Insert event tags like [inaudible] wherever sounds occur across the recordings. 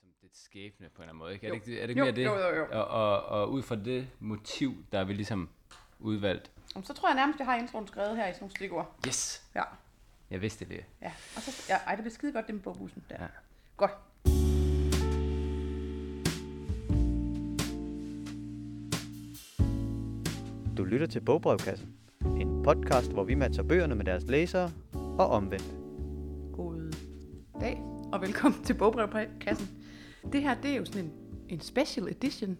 som det skæbne på en eller anden måde, ikke? Er det ikke, er det ikke Jo, mere det? jo, jo, jo. Og, og, og ud fra det motiv, der er vi ligesom udvalgt. Jamen, Så tror jeg nærmest, jeg har introen skrevet her i sådan nogle stikord. Yes! Ja. Jeg vidste det. ja. Og så, ja, ej, det bliver skide godt, det med bogbussen der. Ja. Godt. Du lytter til Bogbrevkassen. En podcast, hvor vi matcher bøgerne med deres læsere og omvendt. God dag, og velkommen til Bogbrevkassen. Det her, det er jo sådan en, en special edition,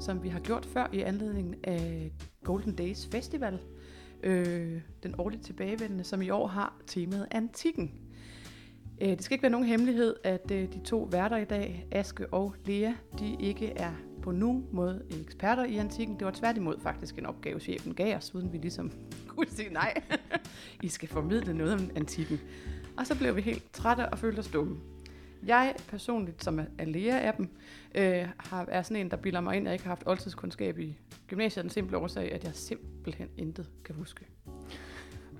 som vi har gjort før i anledning af Golden Days Festival. Øh, den årligt tilbagevendende, som i år har temaet antikken. Øh, det skal ikke være nogen hemmelighed, at øh, de to værter i dag, Aske og Lea, de ikke er på nogen måde eksperter i antikken. Det var tværtimod faktisk en opgave, chefen gav os, uden vi ligesom [laughs] kunne sige nej. [laughs] I skal formidle noget om antikken. Og så blev vi helt trætte og følte os dumme. Jeg personligt, som er- er lærer af dem, øh, har, er sådan en, der bilder mig ind, at jeg ikke har haft oldtidskundskab i gymnasiet. Den simple årsag, at jeg simpelthen intet kan huske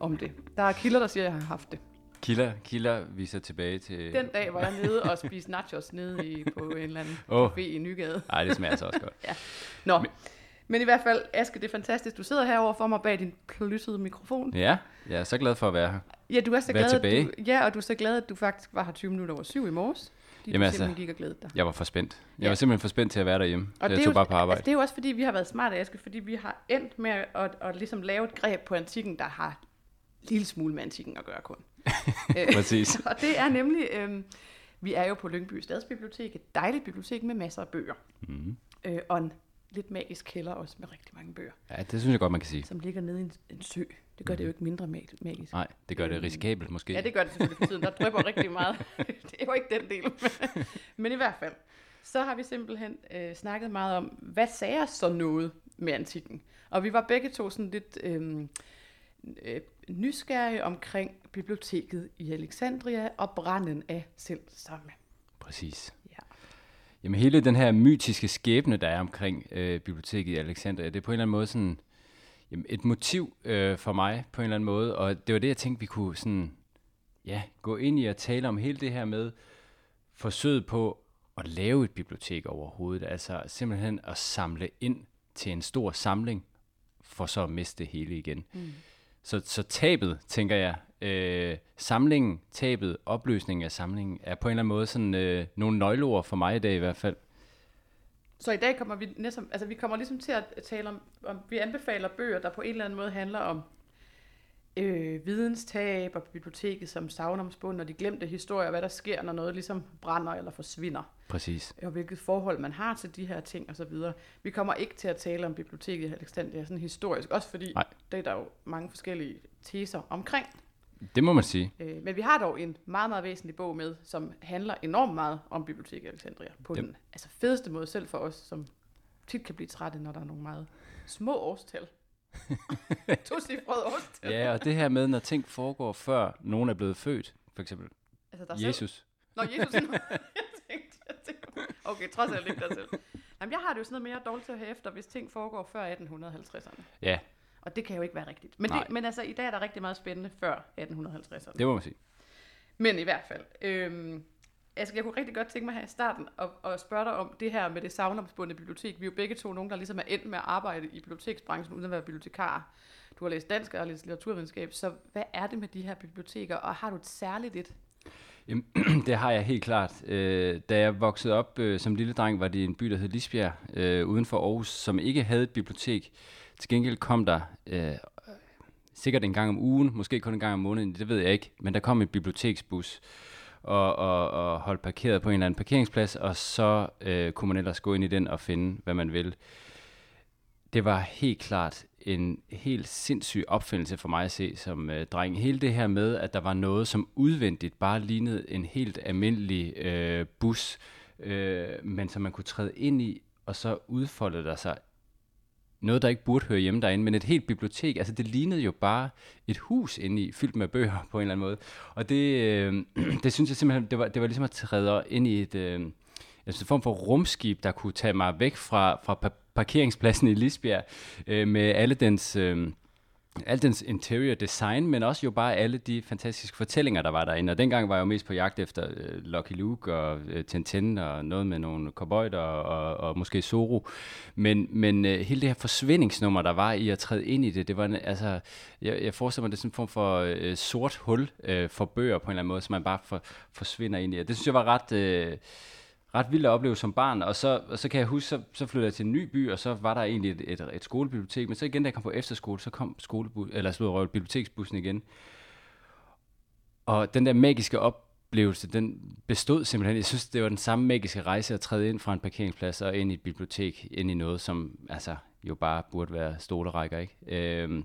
om det. Der er kilder, der siger, at jeg har haft det. Kilder, kilder viser tilbage til... Den dag var jeg nede og spiste nachos nede i, på en eller anden Åh. café i Nygade. Ej, det smager så også godt. [laughs] Nå, men, men i hvert fald, Aske, det er fantastisk. Du sidder herovre for mig bag din plyssede mikrofon. Ja, jeg er så glad for at være her. Ja, du er så Vær glad, tilbage. Du, ja, og du er så glad, at du faktisk var her 20 minutter over syv i morges. Fordi Jamen du altså, simpelthen gik og glædede dig. Jeg var for spændt. Jeg Ja. var simpelthen for spændt til at være derhjemme. Og jeg det er tog jo, bare på arbejde. Altså, det er jo også fordi, vi har været smarte, Aske, fordi vi har endt med at, at, at ligesom lave et greb på antikken, der har en lille smule med antikken at gøre kun. Øh, [laughs] Præcis. [laughs] og det er nemlig, øhm, vi er jo på Lyngby Stadsbibliotek, et dejligt bibliotek med masser af bøger. Mm. Øh, og en lidt magisk kælder også med rigtig mange bøger, Ja, det synes jeg godt, man kan sige. som ligger nede i en, en sø. Det gør det jo ikke mindre mag- magisk. Nej, det gør det Øhm, risikabelt måske. Ja, det gør det selvfølgelig for tiden. Der drypper rigtig meget. [laughs] det er jo ikke den del. [laughs] Men i hvert fald, så har vi simpelthen øh, snakket meget om, hvad sagde så noget med antikken? Og vi var begge to sådan lidt øh, øh, nysgerrige omkring biblioteket i Alexandria og branden af selv samme. Præcis. Ja. Jamen hele den her mytiske skæbne, der er omkring øh, biblioteket i Alexandria, det er på en eller anden måde sådan jamen, et motiv øh, for mig på en eller anden måde, og det var det, jeg tænkte, vi kunne sådan, ja, gå ind i og tale om hele det her med forsøget på at lave et bibliotek overhovedet, altså simpelthen at samle ind til en stor samling, for så at miste det hele igen. Mm. Så, så tabet, tænker jeg, øh, samlingen, tabet, opløsningen af samlingen, er på en eller anden måde sådan øh, nogle nøgleord for mig i dag i hvert fald. Så i dag kommer vi næsten, altså vi kommer ligesom til at tale om, om, vi anbefaler bøger, der på en eller anden måde handler om øh, videnstab og biblioteket som savnomsbund og de glemte historier, hvad der sker, når noget ligesom brænder eller forsvinder, Præcis. og hvilket forhold man har til de her ting osv. Vi kommer ikke til at tale om biblioteket i Alexandria sådan historisk, også fordi Nej. det er der jo mange forskellige teser omkring. Det må man sige. Øh, men vi har dog en meget, meget væsentlig bog med, som handler enormt meget om biblioteket Alexandria. På Yep. den altså fedeste måde, selv for os, som tit kan blive trætte, når der er nogle meget små årstal. [laughs] to årstal. Ja, og det her med, når ting foregår før nogen er blevet født, for eksempel Altså, der selv- Jesus. Nå, Jesus. [laughs] jeg tænkte, jeg tænkte, okay, trods alt ikke der selv. Jamen, jeg har det jo sådan noget mere dårligt til at have efter, hvis ting foregår før 1850'erne. Ja, Og det kan jo ikke være rigtigt. Men, Nej. det, men altså, i dag er der rigtig meget spændende før 1850'erne. det må man sige. Men i hvert fald, øhm, altså, jeg kunne rigtig godt tænke mig her i starten at, at spørge dig om det her med det savnomsbundne bibliotek. Vi er jo begge to nogen, der ligesom er endt med at arbejde i biblioteksbranchen uden at være bibliotekar. Du har læst dansk og læst litteraturvidenskab, så hvad er det med de her biblioteker, og har du et særligt et? Jamen, [clears throat] det har jeg helt klart. Øh, da jeg voksede op øh, som lille dreng, var det en by, der hed Lisbjerg, øh, uden for Aarhus, som ikke havde et bibliotek. Til gengæld kom der øh, sikkert en gang om ugen, måske kun en gang om måneden, det ved jeg ikke, men der kom en biblioteksbus og, og, og holdt parkeret på en eller anden parkeringsplads, og så øh, kunne man ellers gå ind i den og finde, hvad man vil. Det var helt klart en helt sindssyg opfindelse for mig at se som øh, dreng. Hele det her med, at der var noget, som udvendigt bare lignede en helt almindelig øh, bus, øh, men som man kunne træde ind i, og så udfoldede der sig noget, der ikke burde høre hjemme derinde, men et helt bibliotek. Altså, det lignede jo bare et hus inde i, fyldt med bøger [laughs] på en eller anden måde. Og det, øh, [clears throat] det synes jeg simpelthen, det var, det var ligesom at træde ind i et, øh, altså en form for rumskib, der kunne tage mig væk fra, fra pa- parkeringspladsen i Lisbjerg, øh, med alle dens... Øh, alt dens interior design, men også jo bare alle de fantastiske fortællinger, der var derinde. Og dengang var jeg jo mest på jagt efter øh, Lucky Luke og øh, Tintin og noget med nogle cowboyter og, og, og måske Zoro. Men, men øh, hele det her forsvindingsnummer, der var i at træde ind i det, det var en, altså, jeg, jeg forestiller mig, det er sådan en form for øh, sort hul øh, for bøger på en eller anden måde, som man bare for, forsvinder ind i. Det synes jeg var ret... Øh, ret vildt at opleve som barn, og så, og så kan jeg huske, så, så flyttede jeg til en ny by, og så var der egentlig et, et, et skolebibliotek, men så igen, da jeg kom på efterskole, så kom skolebus, eller slået biblioteksbussen igen. Og den der magiske oplevelse, den bestod simpelthen. Jeg synes, det var den samme magiske rejse at træde ind fra en parkeringsplads og ind i et bibliotek, ind i noget, som altså jo bare burde være stolerækker, ikke? Øhm,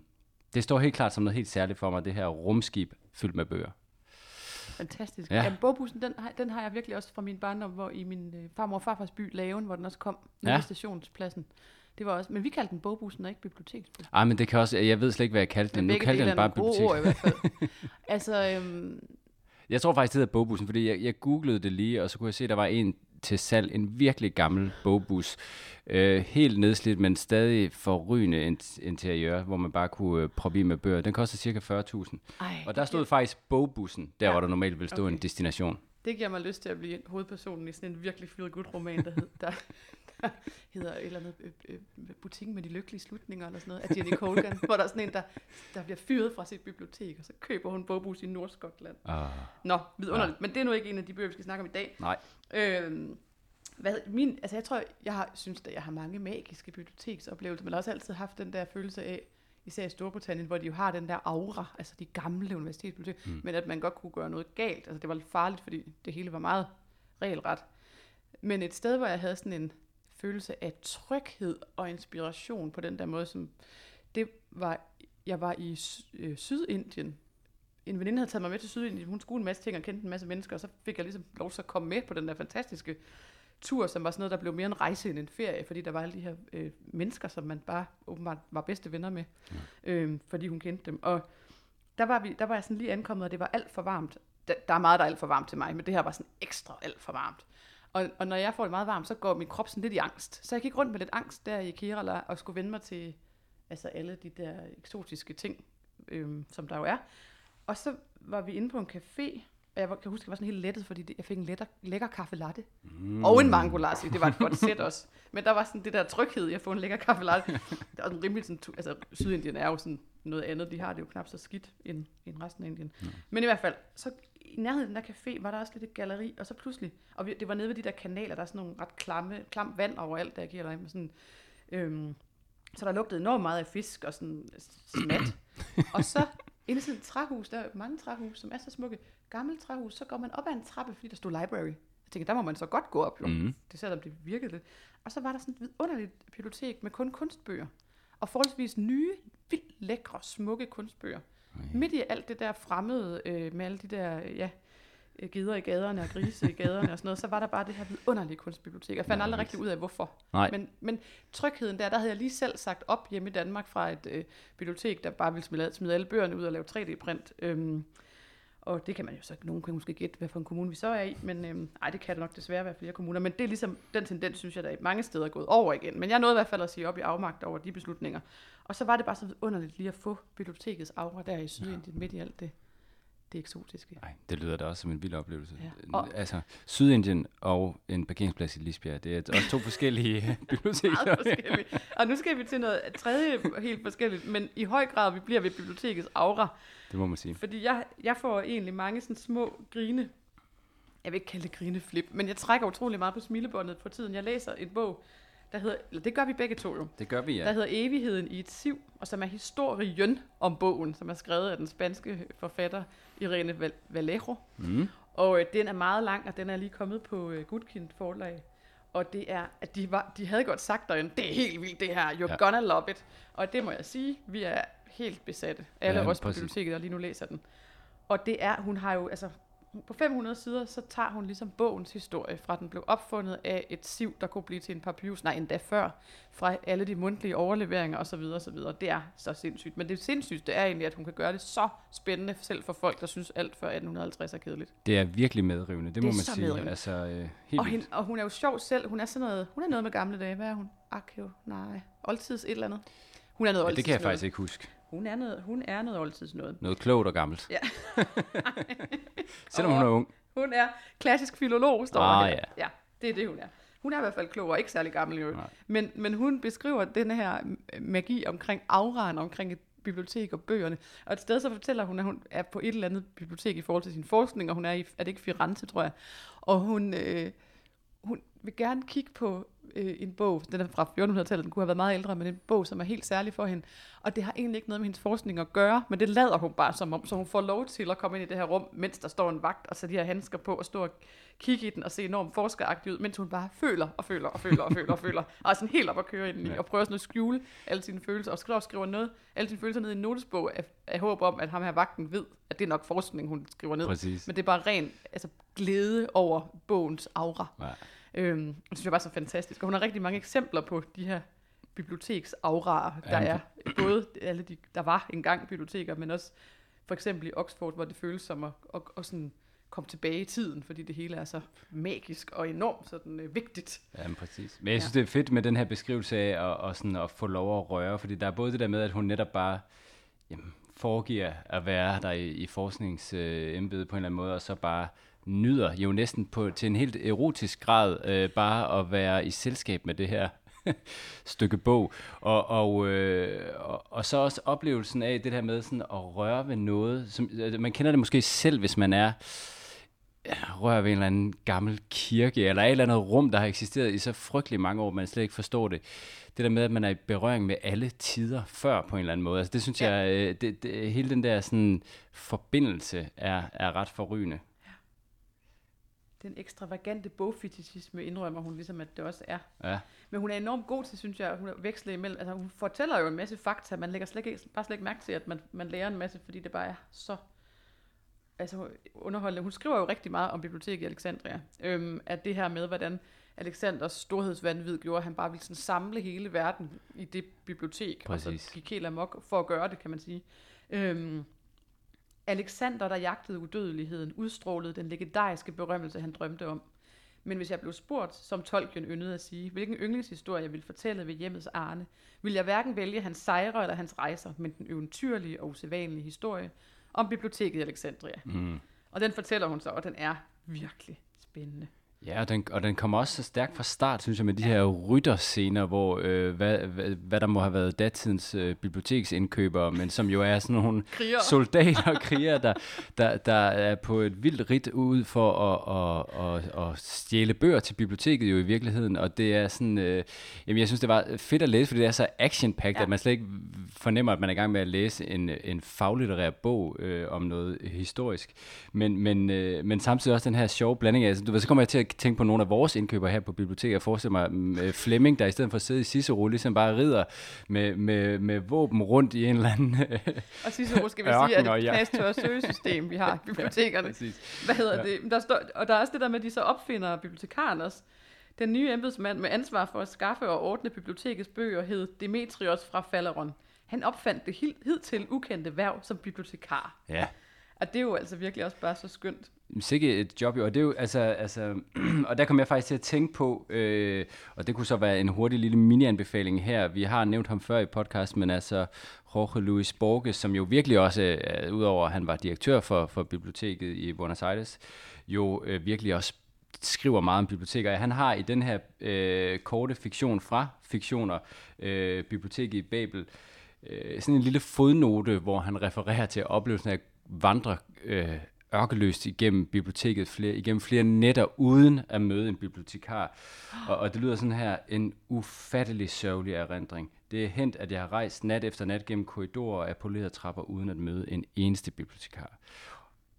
det står helt klart som noget helt særligt for mig, det her rumskib fyldt med bøger. Fantastisk. Ja. ja bogbussen, den, den har jeg virkelig også fra min barndom, hvor i min øh, farmor og farfars by, Laven, hvor den også kom, ja. i stationspladsen. Det var også, men vi kaldte den bogbussen og ikke biblioteksbussen. Ej, men det kan også, jeg ved slet ikke, hvad jeg kaldte den. Nu kaldte den bare bibliotek. Ord, i hvert fald. [laughs] altså, øhm, jeg tror faktisk, det hedder bogbussen, fordi jeg, jeg googlede det lige, og så kunne jeg se, at der var en til salg, en virkelig gammel bogbus. Øh, helt nedslidt, men stadig forrygende interiør, hvor man bare kunne øh, proppe i med bøger. Den koster cirka 40.000. Og der stod giver... faktisk bogbussen, der ja. hvor der normalt ville stå okay. en destination. Det giver mig lyst til at blive hovedpersonen i sådan en virkelig feel good roman, der, hed, der, der hedder et eller andet øh, øh, butikken med de lykkelige slutninger, eller sådan noget, af Jenny Colgan, hvor der er sådan en, der, der bliver fyret fra sit bibliotek, og så køber hun bogbus i Nordskotland. Ah. Nå, vidunderligt. Ja. Men det er nu ikke en af de bøger, vi skal snakke om i dag. Nej. Øhm, hvad, min, altså jeg tror, jeg har, synes, at jeg har mange magiske biblioteksoplevelser, men jeg har også altid haft den der følelse af, især i Storbritannien, hvor de jo har den der aura, altså de gamle universitetsbiblioteker, mm. men at man godt kunne gøre noget galt. Altså det var lidt farligt, fordi det hele var meget regelret. Men et sted, hvor jeg havde sådan en følelse af tryghed og inspiration på den der måde, som det var, jeg var i øh, Sydindien. En veninde havde taget mig med til Sydindien, hun skulle en masse ting og kendte en masse mennesker, og så fik jeg ligesom lov til at komme med på den der fantastiske tur, som var sådan noget, der blev mere en rejse end en ferie, fordi der var alle de her øh, mennesker, som man bare åbenbart var bedste venner med, ja. øh, fordi hun kendte dem. Og der var, vi, der var jeg sådan lige ankommet, og det var alt for varmt. Der, der er meget, der er alt for varmt til mig, men det her var sådan ekstra alt for varmt. Og, og når jeg får det meget varmt, så går min krop sådan lidt i angst. Så jeg gik rundt med lidt angst der i Kerala, og skulle vende mig til altså alle de der eksotiske ting, øh, som der jo er. Og så var vi inde på en café, og jeg kan huske, at jeg var sådan helt lettet, fordi jeg fik en lækker, lækker kaffe latte. Mm. Og en mango lassi. Det var et godt sæt også. Men der var sådan det der tryghed i at få en lækker kaffe latte. Det var sådan rimelig sådan, altså Sydindien er jo sådan noget andet. De har det jo knap så skidt end, end resten af Indien. Mm. Men i hvert fald, så i nærheden af den der café var der også lidt et galleri, og så pludselig, og vi, det var nede ved de der kanaler, der er sådan nogle ret klamme, klam vand overalt, der giver dig med sådan, øhm, så der lugtede enormt meget af fisk og sådan smat. [coughs] og så inde i sådan et træhus, der er mange træhus, som er så smukke, gammelt træhus, så går man op ad en trappe, fordi der stod library. Jeg tænkte, der må man så godt gå op, jo. Mm. Det selvom det virkede lidt. Og så var der sådan et vidunderligt bibliotek med kun kunstbøger. Og forholdsvis nye, vildt lækre, smukke kunstbøger. Okay. Midt i alt det der fremmede, øh, med alle de der, ja, øh, gider i gaderne og grise i gaderne og sådan noget, så var der bare det her vidunderlige kunstbibliotek. Jeg fandt Nej, aldrig rigtig ud af, hvorfor. Nej. Men, men trygheden der, der havde jeg lige selv sagt op hjemme i Danmark fra et øh, bibliotek, der bare ville smide, smide alle bøgerne ud og lave 3D-print. Øhm, og det kan man jo så, nogen kan måske gætte, hvad for en kommune vi så er i, men øhm, ej, det kan det nok desværre være flere kommuner. Men det er ligesom, den tendens synes jeg, der er mange steder er gået over igen. Men jeg nåede i hvert fald at sige op i afmagt over de beslutninger. Og så var det bare så underligt lige at få bibliotekets aura der i Sydindien ja. midt i alt det, det eksotiske. Nej, det lyder da også som en vild oplevelse. Ja. Og, altså, Sydindien og en parkeringsplads i Lisbjerg, det er også to forskellige [laughs] biblioteker. Forskellige. Og nu skal vi til noget tredje helt forskelligt, men i høj grad vi bliver ved bibliotekets aura. Det må man sige. Fordi jeg, jeg får egentlig mange sådan små grine, jeg vil ikke kalde det grineflip, men jeg trækker utrolig meget på smilebåndet på tiden. Jeg læser en bog, der hedder, eller det gør vi begge to jo. Det gør vi, ja. Der hedder Evigheden i et siv, og som er historien om bogen, som er skrevet af den spanske forfatter Irene Vallejo. Mm. Og øh, den er meget lang, og den er lige kommet på øh, Gudkind forlag. Og det er, at de, var, de havde godt sagt derinde, det er helt vildt det her, you're ja. gonna love it. Og det må jeg sige, vi er helt besatte. Alle ja, os på biblioteket, der lige nu læser den. Og det er, hun har jo, altså på 500 sider, så tager hun ligesom bogens historie, fra den blev opfundet af et siv, der kunne blive til en papyrus, nej endda før, fra alle de mundtlige overleveringer osv. osv. Det er så sindssygt. Men det sindssygt, er egentlig, at hun kan gøre det så spændende, selv for folk, der synes alt før 1850 er kedeligt. Det er virkelig medrivende, det, det må man sige. Medrivende. Altså, øh, helt og, hende, og hun er jo sjov selv. Hun er sådan noget, hun er noget med gamle dage. Hvad er hun? Arkæv? Nej. Oldtids et eller andet. Hun er noget ja, det kan jeg faktisk ikke huske. Hun er noget, hun er noget oldtids noget. Noget klogt og gammelt. Ja. [laughs] Selvom hun er ung. Hun er klassisk filolog, står Ah, her. ja. ja. det er det, hun er. Hun er i hvert fald klog og ikke særlig gammel jo. Men, men hun beskriver den her magi omkring auraen, omkring et bibliotek og bøgerne. Og et sted så fortæller hun, at hun er på et eller andet bibliotek i forhold til sin forskning, og hun er i, er det ikke Firenze, tror jeg. Og hun, øh, hun vil gerne kigge på øh, en bog, den er fra 1400-tallet, den kunne have været meget ældre, men en bog, som er helt særlig for hende. Og det har egentlig ikke noget med hendes forskning at gøre, men det lader hun bare som om, så hun får lov til at komme ind i det her rum, mens der står en vagt og sætte de her handsker på og stå og kigge i den og se enormt forskeragtig ud, mens hun bare føler og føler og føler og føler og føler, og er sådan helt op at køre i den, Ja. og prøver sådan at skjule alle sine følelser, og skriver, skriver noget, alle sine følelser ned i en notesbog af, af håb om, at ham her vagten ved, at det er nok forskning, hun skriver ned. Præcis. Men det er bare ren altså, glæde over bogens aura. Ja. Øhm, det synes jeg bare er så fantastisk. Og hun har rigtig mange eksempler på de her biblioteksauraer, der Ja, er. Både alle de, der var engang biblioteker, men også for eksempel i Oxford, hvor det føles som at, at, at sådan komme tilbage i tiden, fordi det hele er så magisk og enormt sådan, øh, vigtigt. Ja, men præcis. Men jeg synes, ja. det er fedt med den her beskrivelse af at, og sådan at få lov at røre, fordi der er både det der med, at hun netop bare jamen, foregiver at være der i, i forskningsembedet på en eller anden måde, og så bare nyder jo næsten på, til en helt erotisk grad øh, bare at være i selskab med det her [laughs] stykke bog. Og, og, øh, og, og så også oplevelsen af det her med sådan at røre ved noget. Som, øh, man kender det måske selv, hvis man er rører ved en eller anden gammel kirke, eller et eller andet rum, der har eksisteret i så frygtelig mange år, man slet ikke forstår det. Det der med, at man er i berøring med alle tider før på en eller anden måde. Altså det synes Ja. jeg, øh, det, det, hele den der sådan forbindelse er, er ret forrygende. Den ekstravagante bogfetishisme indrømmer hun ligesom, at det også er. Ja, Men hun er enormt god til, synes jeg, hun er veksle imellem. Altså hun fortæller jo en masse fakta, man lægger slet ikke, bare slet ikke mærke til, at man, man lærer en masse, fordi det bare er så altså, underholdende. Hun skriver jo rigtig meget om biblioteket i Alexandria. Øhm, at det her med, hvordan Alexanders storhedsvandvid gjorde, at han bare ville sådan samle hele verden i det bibliotek. Og Præcis. så gik helt amok for at gøre det, kan man sige. Øhm, Alexander, der jagtede udødeligheden, udstrålede den legendariske berømmelse, han drømte om. Men hvis jeg blev spurgt, som Tolkien yndede at sige, hvilken yndlingshistorie jeg ville fortælle ved hjemmets Arne, ville jeg hverken vælge hans sejre eller hans rejser, men den eventyrlige og usædvanlige historie om biblioteket i Alexandria. mm. Og den fortæller hun så, og den er virkelig spændende. Ja, og den, og den kommer også så stærkt fra start, synes jeg, med de her rytterscener, hvor øh, hvad, hvad, hvad der må have været datidens øh, biblioteksindkøbere, men som jo er sådan nogle [laughs] Krigere. soldater og [laughs] krigere, der, der, der er på et vildt ridt ud for at, at, at, at stjæle bøger til biblioteket jo i virkeligheden, og det er sådan, øh, jamen jeg synes, det var fedt at læse, fordi det er så action-packed, Ja. at man slet ikke fornemmer, at man er i gang med at læse en, en faglitterær bog øh, om noget historisk, men, men, øh, men samtidig også den her sjove blanding af, altså, du ved, så kommer jeg til at tænke på nogle af vores indkøbere her på biblioteket, jeg forestiller mig mm, øh, Flemming, der i stedet for at sidde i Cicero, ligesom bare rider med, med, med våben rundt i en eller anden... [laughs] Og Cicero skal vi sige, at og det og søgesystem, vi har i [laughs] bibliotekerne. Præcis. Hvad hedder Ja. ja. det? Der står, og der er også det der med, at de så opfinder bibliotekaren også. Den nye embedsmand med ansvar for at skaffe og ordne bibliotekets bøger hed Demetrios fra Phaleron. Han opfandt det hid- hidtil ukendte værv som bibliotekar. Ja. Og det er jo altså virkelig også bare så skønt. Sikke et job jo, og det er jo, altså, altså [clears throat] og der kom jeg faktisk til at tænke på, øh, og det kunne så være en hurtig lille mini-anbefaling her, vi har nævnt ham før i podcast, men altså Jorge Luis Borges, som jo virkelig også, øh, udover at han var direktør for, for biblioteket i Buenos Aires, jo øh, virkelig også skriver meget om biblioteker. Han har i den her øh, korte fiktion fra fiktioner, øh, biblioteket i Babel, øh, sådan en lille fodnote, hvor han refererer til oplevelsen af at vandre øh, ørkeløst igennem biblioteket flere, igennem flere nætter, uden at møde en bibliotekar. Og, og det lyder sådan her, en ufattelig sørgelig erindring. Det er hent, at jeg har rejst nat efter nat gennem korridorer og apollerede trapper, uden at møde en eneste bibliotekar.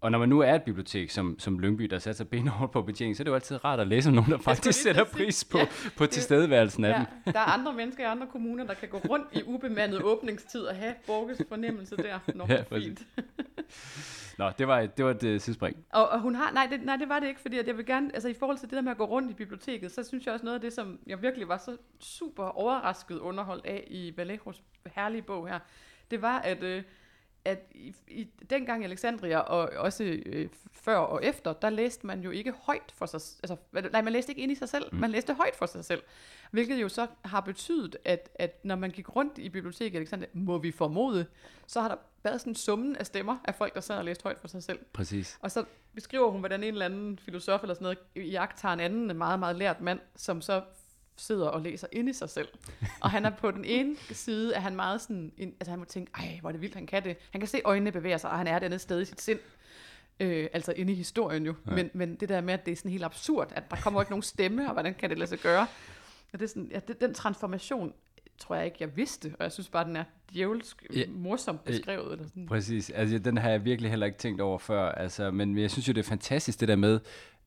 Og når man nu er et bibliotek som, som Lyngby, der satser benhårdt på betjening, så er det jo altid rart at læse om nogen, der faktisk sætter pris på, ja, på tilstedeværelsen af Ja, dem. der er andre mennesker i andre kommuner, der kan gå rundt i ubemandet åbningstid og have Borges fornemmelse der. Nå, Ja, fint. [laughs] Nå, det var et, det var et øh, uh, sidespring. Og, og hun har, nej det, nej, det var det ikke, fordi at jeg vil gerne, altså i forhold til det der med at gå rundt i biblioteket, så synes jeg også noget af det, som jeg virkelig var så super overrasket underholdt af i Vallejos herlige bog her, det var, at øh, at i, i, dengang i Alexandria, og også øh, før og efter, der læste man jo ikke højt for sig altså, nej, man læste ikke ind i sig selv, mm. man læste højt for sig selv. Hvilket jo så har betydet, at, at når man gik rundt i biblioteket i Alexandria, må vi formode, så har der været sådan en summen af stemmer af folk, der sad og læste højt for sig selv. Præcis. Og så beskriver hun, hvordan en eller anden filosof eller sådan noget, i agt har en anden meget, meget lært mand, som så sidder og læser ind i sig selv. Og han er på den ene side, er han meget sådan, en, altså han må tænke, ej, hvor er det vildt, han kan det. Han kan se øjnene bevæge sig, og han er et andet sted i sit sind. Øh, altså inde i historien jo. Ja. Men, men det der med, at det er sådan helt absurd, at der kommer ikke nogen stemme, og hvordan kan det lade sig gøre? Og det er sådan, ja, det, den transformation tror jeg ikke, jeg vidste, og jeg synes bare, den er djævelsk ja, morsomt beskrevet. Eller sådan. Præcis, altså den har jeg virkelig heller ikke tænkt over før, altså, men jeg synes jo, det er fantastisk det der med,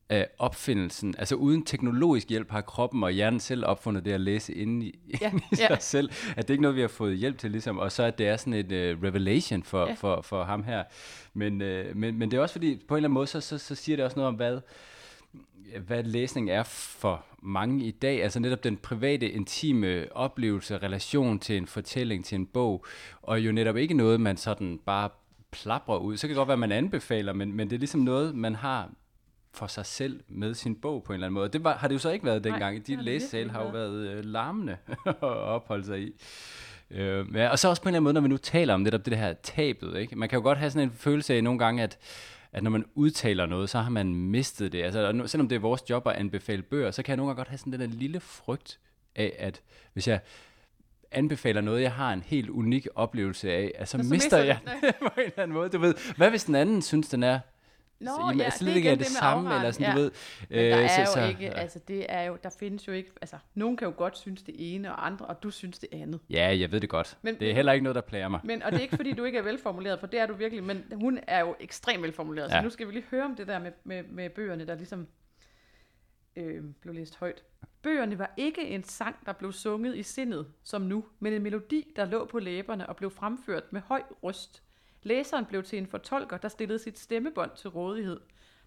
af opfindelsen. Altså uden teknologisk hjælp har kroppen og hjernen selv opfundet det at læse inde i, ja, inde i sig ja. selv. At det ikke noget, vi har fået hjælp til, ligesom. Og så at det er sådan et uh, revelation for, ja. for, for ham her. Men, uh, men, men det er også fordi, på en eller anden måde, så, så, så siger det også noget om, hvad, hvad læsning er for mange i dag. Altså netop den private, intime oplevelse, relation til en fortælling, til en bog. Og jo netop ikke noget, man sådan bare plapper ud. Så kan det godt være, at man anbefaler, men, men det er ligesom noget, man har for sig selv med sin bog på en eller anden måde. Det var, har det jo så ikke været dengang. Nej, De læsesal har jo været øh, larmende [laughs] at opholde sig i. Øh, ja, og så også på en eller anden måde, når vi nu taler om netop det her tabet. Ikke? Man kan jo godt have sådan en følelse af nogle gange, at, at når man udtaler noget, så har man mistet det. Altså, selvom det er vores job at anbefale bøger, så kan jeg nogle gange godt have sådan den der lille frygt af, at hvis jeg anbefaler noget, jeg har en helt unik oplevelse af, at så, så mister jeg [laughs] det på en eller anden måde. Du ved, hvad hvis den anden synes, den er Nå, så, ja, slet det er ikke er det, det samme, eller sådan, ja. du ved. Men der øh, er så, jo så, ikke, ja. altså det er jo, der findes jo ikke, altså nogen kan jo godt synes det ene, og andre, og du synes det andet. Ja, jeg ved det godt. Men, det er heller ikke noget, der plager mig. Men, og det er ikke fordi, du ikke er velformuleret, for det er du virkelig, men hun er jo ekstremt velformuleret, ja. så nu skal vi lige høre om det der med, med, med bøgerne, der ligesom øh, blev læst højt. Bøgerne var ikke en sang, der blev sunget i sindet, som nu, men en melodi, der lå på læberne og blev fremført med høj røst Læseren blev til en fortolker, der stillede sit stemmebånd til rådighed.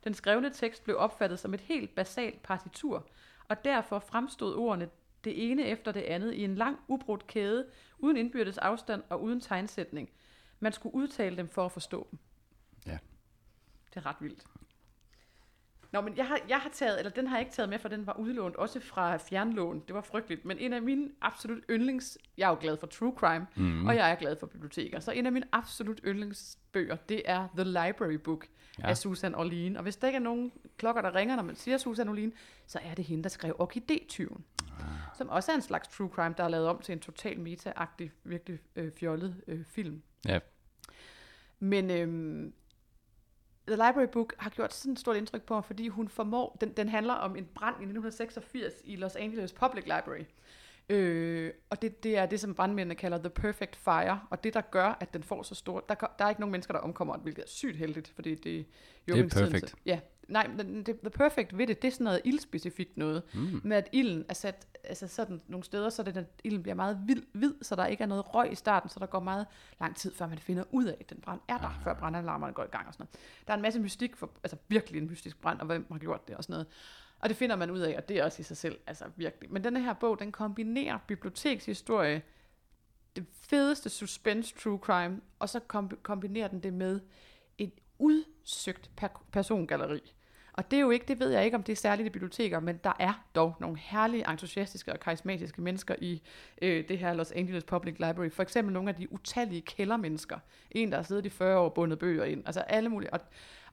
Den skrevne tekst blev opfattet som et helt basalt partitur, og derfor fremstod ordene det ene efter det andet i en lang, ubrudt kæde, uden indbyrdes afstand og uden tegnsætning. Man skulle udtale dem for at forstå dem. Ja. Det er ret vildt. Nå, men jeg har, jeg har taget, eller den har jeg ikke taget med, for den var udlånt også fra fjernlån. Det var frygteligt. Men en af mine absolut yndlings... Jeg er jo glad for true crime, mm. og jeg er glad for biblioteker. Så en af mine absolut yndlingsbøger, det er The Library Book ja. af Susan Orlean. Og hvis der ikke er nogen klokker, der ringer, når man siger Susan Orlean, så er det hende, der skrev Orkidé-tyven. Ah. Som også er en slags true crime, der er lavet om til en total meta-agtig, virkelig øh, fjollet øh, film. Ja. Men øhm, The Library Book har gjort sådan et stort indtryk på mig, fordi hun formår, den, den handler om en brand i 1986 i Los Angeles Public Library. Øh, og det, det er det, som brandmændene kalder The Perfect Fire, og det, der gør, at den får så stor... Der, der er ikke nogen mennesker, der omkommer, hvilket er sygt heldigt, fordi det, jo det er perfekt. Ja, nej, det, the perfect ved det, det er sådan noget ildspecifikt noget, mm. med at ilden er sat altså sådan nogle steder, så det, at ilden bliver meget hvid, hvid, så der ikke er noget røg i starten, så der går meget lang tid, før man finder ud af, at den brand er der, ah. før brandalarmerne går i gang og sådan noget. Der er en masse mystik, for, altså virkelig en mystisk brand, og hvem har gjort det og sådan noget. Og det finder man ud af, og det er også i sig selv, altså virkelig. Men den her bog, den kombinerer bibliotekshistorie, det fedeste suspense true crime, og så kombinerer den det med et udsøgt per- persongalleri. Og det er jo ikke, det ved jeg ikke, om det er særligt i biblioteker, men der er dog nogle herlige, entusiastiske og karismatiske mennesker i øh, det her Los Angeles Public Library. For eksempel nogle af de utallige kældermennesker. En, der har siddet i 40 år bundet bøger ind. Altså alle mulige. Og,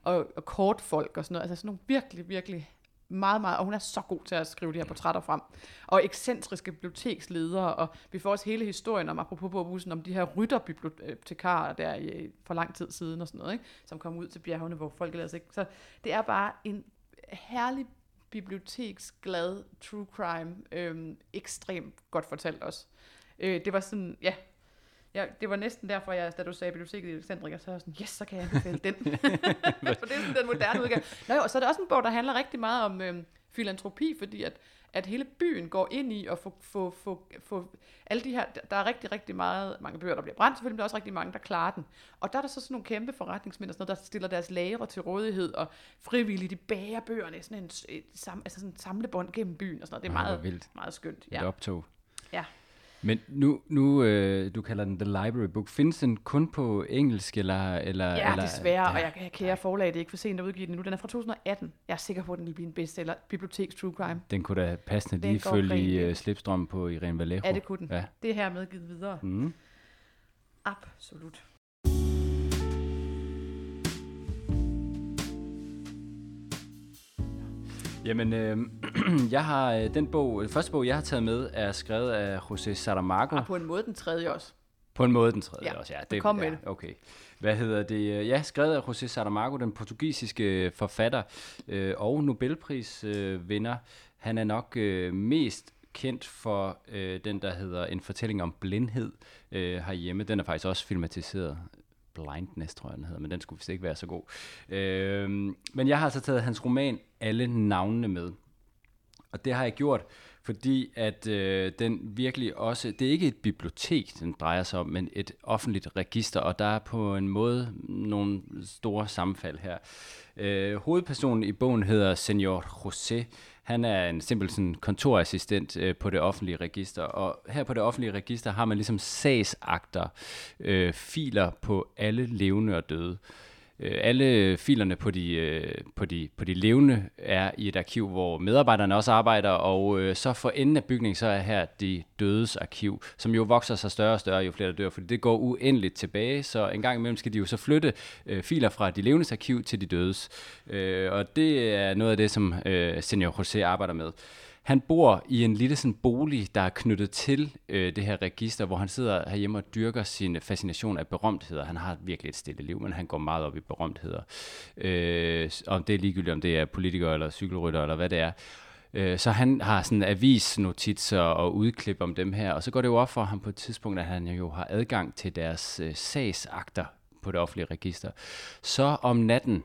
og, og kortfolk og sådan noget. Altså sådan nogle virkelig, virkelig meget, meget, og hun er så god til at skrive de her portrætter frem. Og ekscentriske biblioteksledere, og vi får også hele historien om, apropos på bussen, om de her rytterbibliotekarer der i, for lang tid siden og sådan noget, ikke? som kom ud til bjergene, hvor folk ellers ikke... Så det er bare en herlig biblioteksglad true crime, øhm, ekstremt godt fortalt også. Øh, det var sådan, ja, Ja, det var næsten derfor, jeg, da du sagde biblioteket i Alexandria, så var jeg sådan, yes, så kan jeg anbefale den. [laughs] For det er sådan den moderne udgave. Nå jo, og så er det også en bog, der handler rigtig meget om øhm, filantropi, fordi at, at hele byen går ind i at få, få, få, få alle de her, der er rigtig, rigtig meget, mange bøger, der bliver brændt, selvfølgelig, men der er også rigtig mange, der klarer den. Og der er der så sådan nogle kæmpe forretningsmænd, og sådan noget, der stiller deres lagre til rådighed, og frivilligt, de bærer bøgerne, sådan en, et, sam, altså sådan en samlebånd gennem byen, og sådan noget. Det er meget, vildt. meget skønt. Ja. Et optog. Ja. Men nu, nu øh, du kalder den The Library Book. Findes den kun på engelsk, eller... eller Ja, eller, desværre, og jeg, jeg kære forlag, det er ikke for sent at udgive den nu. Den er fra 2018. Jeg er sikker på, at den vil blive en bestseller. Biblioteks True Crime. Den kunne da passende Den lige følge i uh, ind. slipstrøm på Irene Vallejo. Ja, det kunne den. Ja. Det er her medgivet videre. Mm. Absolut. Jamen, øh, [clears throat] jeg har øh, den bog, den første bog, jeg har taget med, er skrevet af José Saramago. Og på en måde den tredje også. På en måde den tredje Ja, også, ja. du kom med ja, det. Okay. Hvad hedder det? Ja, skrevet af José Saramago, den portugisiske forfatter øh, og Nobelprisvinder. Øh. Han er nok øh, mest kendt for øh, den, der hedder En fortælling om blindhed øh, herhjemme. Den er faktisk også filmatiseret. Blindness, tror jeg, den hedder, men den skulle vist ikke være så god. Øh, men jeg har altså taget hans roman Alle navnene med. Og det har jeg gjort, fordi at øh, den virkelig også, det er ikke et bibliotek, den drejer sig om, men et offentligt register, og der er på en måde nogle store sammenfald her. Øh, hovedpersonen i bogen hedder Senor José. Han er en simpel sådan, kontorassistent øh, på det offentlige register, og her på det offentlige register har man ligesom sagsakter, øh, filer på alle levende og døde. Øh, Øh, alle filerne på de, øh, på, de, på de levende er i et arkiv, hvor medarbejderne også arbejder, og øh, så for enden af bygningen, så er her de dødes arkiv, som jo vokser sig større og større, jo flere der dør, fordi det går uendeligt tilbage, så en gang imellem skal de jo så flytte filer fra de levendes arkiv til de dødes. Og det er noget af det, som Senior José arbejder med. Han bor i en lille sådan bolig, der er knyttet til øh, det her register, hvor han sidder herhjemme og dyrker sin fascination af berømtheder. Han har virkelig et stille liv, men han går meget op i berømtheder. Øh, om det er ligegyldigt, om det er politikere eller cykelrytter eller hvad det er. Øh, så han har sådan avisnotitser og udklip om dem her, og så går det jo op for ham på et tidspunkt, at han jo har adgang til deres øh, sagsakter på det offentlige register. Så om natten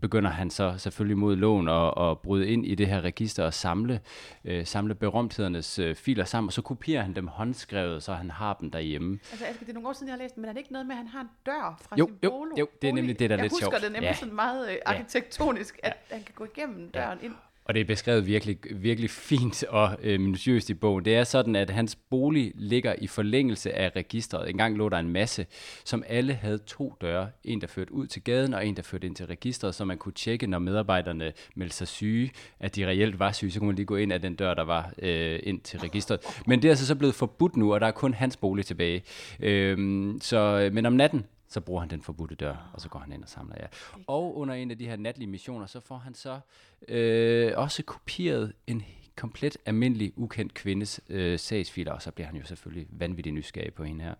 begynder han så selvfølgelig mod loven at, at bryde ind i det her register og samle, øh, samle berømthedernes øh, filer sammen, og så kopierer han dem håndskrevet, så han har dem derhjemme. Altså, Asger, det er nogle år siden, jeg har læst men er det ikke noget med, at han har en dør fra Jo, sin jo, bolo? jo, det er nemlig det, der er jeg lidt husker sjovt. det nemlig Ja. sådan meget øh, arkitektonisk, at han kan gå igennem døren ind. Og det er beskrevet virkelig, virkelig fint og øh, minutiøst i bogen. Det er sådan, at hans bolig ligger i forlængelse af registret. En gang lå der en masse, som alle havde to døre. En, der førte ud til gaden, og en, der førte ind til registret, så man kunne tjekke, når medarbejderne meldte sig syge, at de reelt var syge, så kunne man lige gå ind af den dør, der var øh, ind til registret. Men det er altså så blevet forbudt nu, og der er kun hans bolig tilbage. Øhm, øh, så, men om natten, så bruger han den forbudte dør, og så går han ind og samler jer. Og under en af de her natlige missioner, så får han så øh, også kopieret en komplet almindelig, ukendt kvindes øh, sagsfiler, og så bliver han jo selvfølgelig vanvittig nysgerrig på hende her.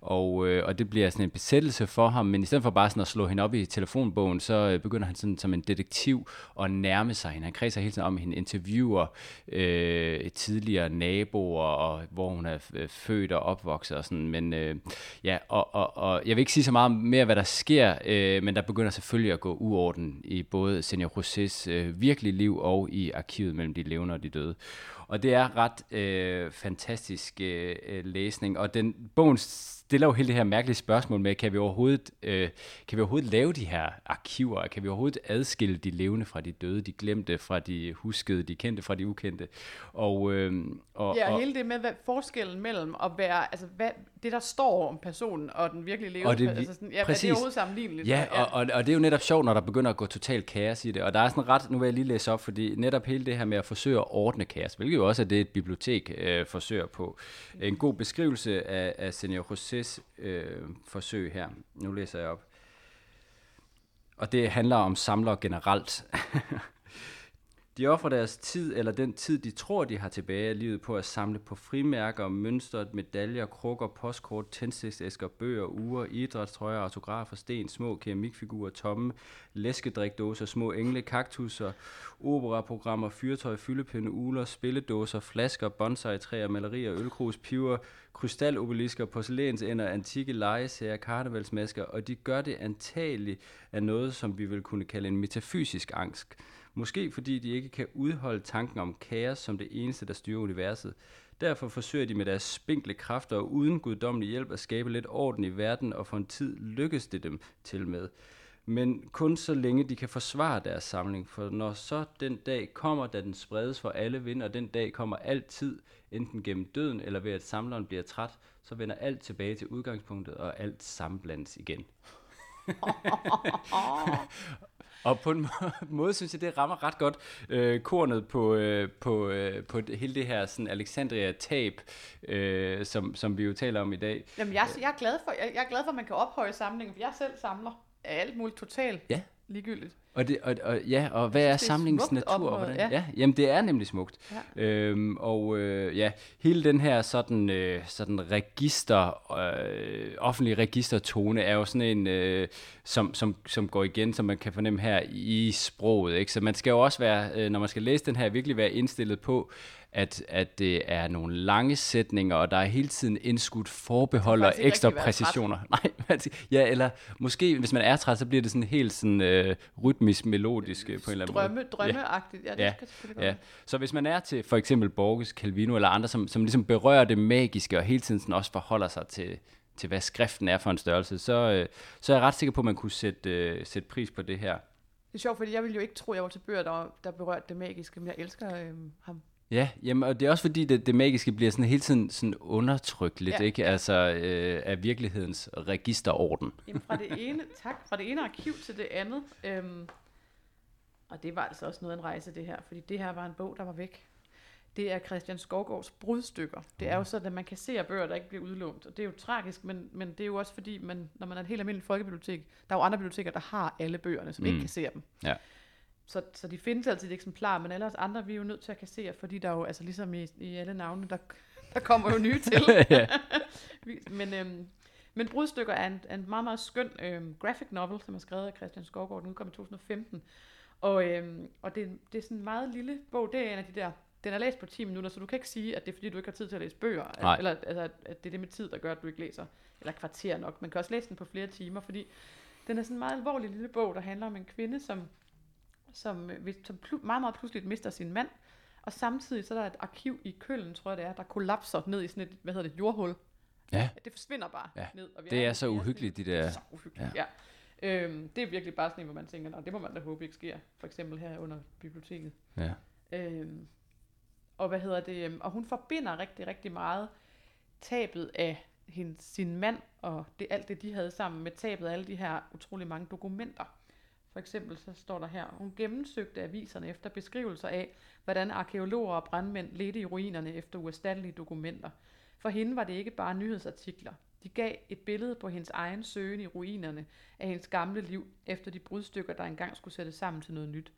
Og, øh, og det bliver sådan en besættelse for ham, men i stedet for bare sådan at slå hende op i telefonbogen, så øh, begynder han sådan som en detektiv at nærme sig hende. Han kredser hele tiden om hende, interviewer øh, tidligere naboer, og hvor hun er øh, født og opvokset og sådan, men øh, ja, og, og, og jeg vil ikke sige så meget mere, hvad der sker, øh, men der begynder selvfølgelig at gå uorden i både Senior Rosés øh, virkelige liv og i arkivet mellem de levende og de døde. Og det er ret øh, fantastisk øh, øh læsning, og den bogen stiller jo hele det her mærkelige spørgsmål med, kan vi overhovedet, øh, kan vi overhovedet lave de her arkiver? Kan vi overhovedet adskille de levende fra de døde, de glemte fra de huskede, de kendte fra de ukendte? Og, øh, og, Ja, og og, hele det med hvad forskellen mellem at være, altså hvad, det der står om personen og den virkelige levende, Og det altså sådan, ja, er det præcis. overhovedet sammenligneligt? Ja, og, og, og det er jo netop sjovt, når der begynder at gå total kaos i det. Og der er sådan ret, nu vil jeg lige læse op, fordi netop hele det her med at forsøge at ordne kaos, hvilket jo også er det, et bibliotek øh, forsøger på. En god beskrivelse af, af Senior Josés øh, forsøg her. Nu læser jeg op. Og det handler om samlere generelt. [laughs] De offrer deres tid, eller den tid, de tror, de har tilbage af livet, på at samle på frimærker, mønstre, medaljer, krukker, postkort, tændstiksæsker, bøger, uger, idrætstrøjer, autografer, sten, små keramikfigurer, tomme, læskedrikdåser, små engle, kaktusser, operaprogrammer, fyrtøj, fyldepinde, uler, spilledåser, flasker, bonsai-træer, malerier, ølkrus, piver, krystalobelisker, porcelænsænder, antikke legesager, karnevalsmasker, og de gør det antageligt af noget, som vi vil kunne kalde en metafysisk angst. Måske fordi de ikke kan udholde tanken om kaos som det eneste, der styrer universet. Derfor forsøger de med deres spinkle kræfter og uden guddommelig hjælp at skabe lidt orden i verden, og for en tid lykkes det dem til med. men kun så længe de kan forsvare deres samling. For når så den dag kommer, da den spredes for alle vind, og den dag kommer altid, enten gennem døden eller ved at samleren bliver træt, så vender alt tilbage til udgangspunktet, og alt sammenblandes igen. [laughs] Og på en måde synes jeg, det rammer ret godt øh, kornet på, øh, på, øh, på det, hele det her sådan Alexandria-tab, øh, som, som vi jo taler om i dag. Jamen, jeg, jeg, er glad for, jeg, jeg er glad for, at man kan ophøje samlingen, for jeg selv samler alt muligt totalt Ja. ligegyldigt. Og, det, og, og, ja, og hvad er samlingens natur? og hvordan, ja. ja. jamen det er nemlig smukt. Ja. Øhm, og øh, ja, hele den her sådan, øh, sådan register, øh, offentlige registertone er jo sådan en, øh, som, som, som går igen, som man kan fornemme her i sproget. Ikke? Så man skal jo også være, øh, når man skal læse den her, virkelig være indstillet på, at, at det er nogle lange sætninger, og der er hele tiden indskudt forbehold og ekstra præcisioner. [laughs] Nej, man siger- ja, eller måske, hvis man er træt, så bliver det sådan helt sådan øh, rytmisk, melodisk øh, på en eller anden Drømme, måde. drømmeagtigt. Ja, det Ja, skal Ja, så hvis man er til for eksempel Borges, Calvino eller andre, som, som ligesom berører det magiske, og hele tiden sådan også forholder sig til, til hvad skriften er for en størrelse, så, øh, så er jeg ret sikker på, at man kunne sætte, øh, sætte pris på det her. Det er sjovt, fordi jeg ville jo ikke tro, jeg var til bøger, der, der berørte det magiske, men jeg elsker øhm, ham. Ja, jamen, og det er også fordi, det, det magiske bliver sådan hele tiden sådan undertrykt lidt, Ja, ikke? Altså øh, af virkelighedens registerorden. Jamen, fra det ene, [laughs] tak, fra det ene arkiv til det andet. Øhm, og det var altså også noget af en rejse, det her, fordi det her var en bog, der var væk. Det er Christian Skovgaards brudstykker. Det er jo sådan, at man kan se af bøger, der ikke bliver udlånt. Og det er jo tragisk, men, men det er jo også fordi, man, når man er et helt almindeligt folkebibliotek, der er jo andre biblioteker, der har alle bøgerne, som mm. ikke Mm. kan se dem. Ja. Så, så de findes altid i eksemplarer, men alle os andre, vi er jo nødt til at kassere, fordi der er jo, altså ligesom i, i alle navne, der, der kommer jo nye til. [laughs] [laughs] men, øhm, men Brudstykker er en, en meget, meget skøn øhm, graphic novel, som er skrevet af Christian Skovgaard. Den udkom i 2015. Og, øhm, og det, det er sådan en meget lille bog. Det er en af de der... Den er læst på 10 minutter, så du kan ikke sige, at det er fordi, du ikke har tid til at læse bøger. At, eller altså, at- at det er det med tid, der gør, at du ikke læser. Eller kvarter nok. Man kan også læse den på flere timer, fordi den er sådan en meget alvorlig lille bog, der handler om en kvinde, som, som, øh, som plu- meget, meget pludseligt mister sin mand. Og samtidig så er der et arkiv i Køln, tror jeg det er, der kollapser ned i sådan et, hvad hedder det, jordhul. ja, Det forsvinder bare Ja, ned. Og vi det er i- så uhyggeligt, de sådan- Det der- er så uhyggeligt, ja. ja. Øhm, det er virkelig bare sådan en, hvor man tænker, Nå, det må man da håbe ikke sker. For eksempel her under biblioteket. ja. Øhm, og hvad hedder det? øhm, Og hun forbinder rigtig, rigtig meget tabet af hendes, sin mand og det, alt det, de havde sammen med tabet af alle de her utrolig mange dokumenter. For eksempel så står der her, hun gennemsøgte aviserne efter beskrivelser af, hvordan arkeologer og brandmænd ledte i ruinerne efter uerstattelige dokumenter. For hende var det ikke bare nyhedsartikler. De gav et billede på hendes egen søgen i ruinerne af hendes gamle liv efter de brudstykker, der engang skulle sættes sammen til noget nyt.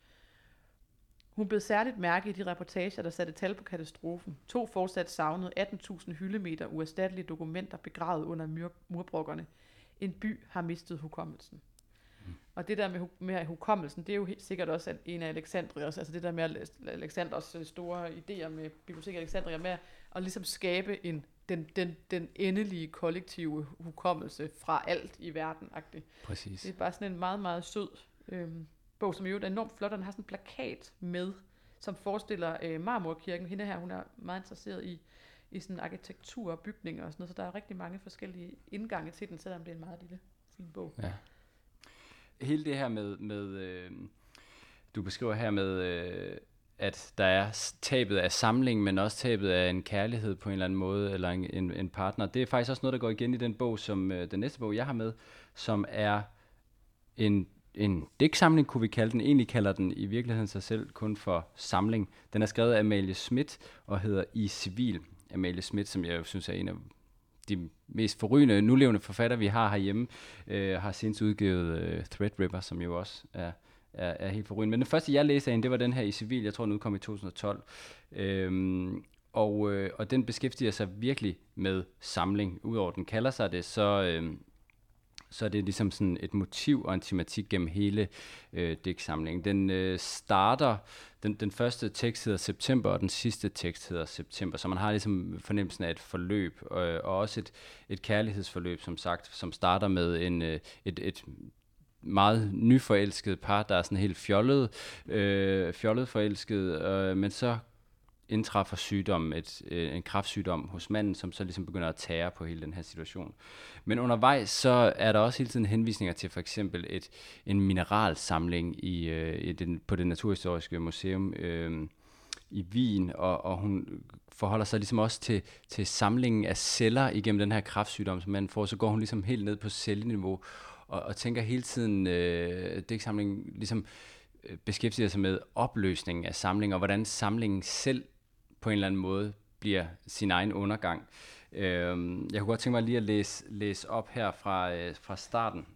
Hun blev særligt mærke i de reportager, der satte tal på katastrofen. To fortsat savnede 18.000 hyldemeter uerstattelige dokumenter begravet under mur- murbrokkerne. En by har mistet hukommelsen. Og det der med, med hukommelsen, det er jo helt sikkert også en af Alexandrias, altså det der med Alex- Alexanders øh, store idéer med Bibliotek Alexandria, med at ligesom skabe en, den, den, den endelige kollektive hukommelse fra alt i verden. -agtigt. Præcis. Det er bare sådan en meget, meget sød øhm, bog, som øvrigt er enormt flot, og den har sådan en plakat med, som forestiller øh, Marmorkirken. Hende her, hun er meget interesseret i, i sådan arkitektur og bygninger og sådan noget, så der er rigtig mange forskellige indgange til den, selvom det er en meget lille, fin bog. Ja. Hele det her med, med øh, du beskriver her med, øh, at der er tabet af samling, men også tabet af en kærlighed på en eller anden måde, eller en, en, en partner. Det er faktisk også noget, der går igen i den bog, som øh, den næste bog, jeg har med, som er en, en digtsamling, kunne vi kalde den. Egentlig kalder den i virkeligheden sig selv kun for samling. Den er skrevet af Amalie Schmidt og hedder I Civil. Amalie Schmidt, som jeg jo synes er en af de mest forrygende nulevende forfatter, vi har herhjemme, øh, har senest udgivet øh, Threadripper, som jo også er, er, er helt forrygende. Men den første, jeg læste af hende, det var den her i civil, jeg tror, den udkom i 2012. Øhm, og, øh, og den beskæftiger sig virkelig med samling. Udover den kalder sig det, så, øh, så er det ligesom sådan et motiv og en tematik gennem hele øh, digtsamlingen. Den øh, starter, den, den første tekst hedder september, og den sidste tekst hedder september, så man har ligesom fornemmelsen af et forløb, øh, og også et, et kærlighedsforløb, som sagt, som starter med en, øh, et, et meget nyforelsket par, der er sådan helt fjollet, øh, fjollet forelsket, øh, men så indtræffer sygdom, et, øh, en kraftsygdom hos manden, som så ligesom begynder at tære på hele den her situation. Men undervejs så er der også hele tiden henvisninger til for eksempel et, en mineralsamling i, øh, i den, på det Naturhistoriske Museum øh, i Wien, og, og hun forholder sig ligesom også til, til samlingen af celler igennem den her kraftsygdom, som man får, så går hun ligesom helt ned på celleniveau, og, og tænker hele tiden, øh, digtsamlingen ligesom øh, beskæftiger sig med opløsningen af samlinger, og hvordan samlingen selv på en eller anden måde bliver sin egen undergang. Øh, jeg kunne godt tænke mig lige at læse, læse op her fra, øh, fra starten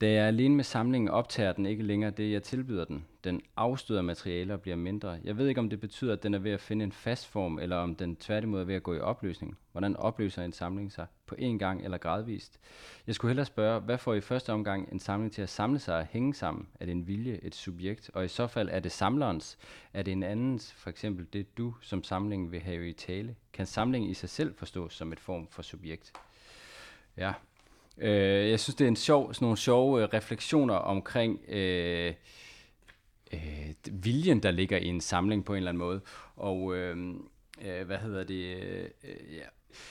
da jeg er alene med samlingen, optager den ikke længere det, jeg tilbyder den. Den afstøder materialer og bliver mindre. Jeg ved ikke, om det betyder, at den er ved at finde en fast form, eller om den tværtimod er ved at gå i opløsning. Hvordan opløser en samling sig? På én gang eller gradvist? Jeg skulle hellere spørge, hvad får i første omgang en samling til at samle sig og hænge sammen? Er det en vilje, et subjekt? Og i så fald, er det samlerens? Er det en andens, for eksempel det du som samlingen vil have i tale? Kan samlingen i sig selv forstås som et form for subjekt? Ja, Øh, jeg synes, det er en sjov, sådan nogle sjove øh, refleksioner omkring øh, øh, viljen, der ligger i en samling på en eller anden måde. Og øh, øh, hvad hedder det? Øh, ja.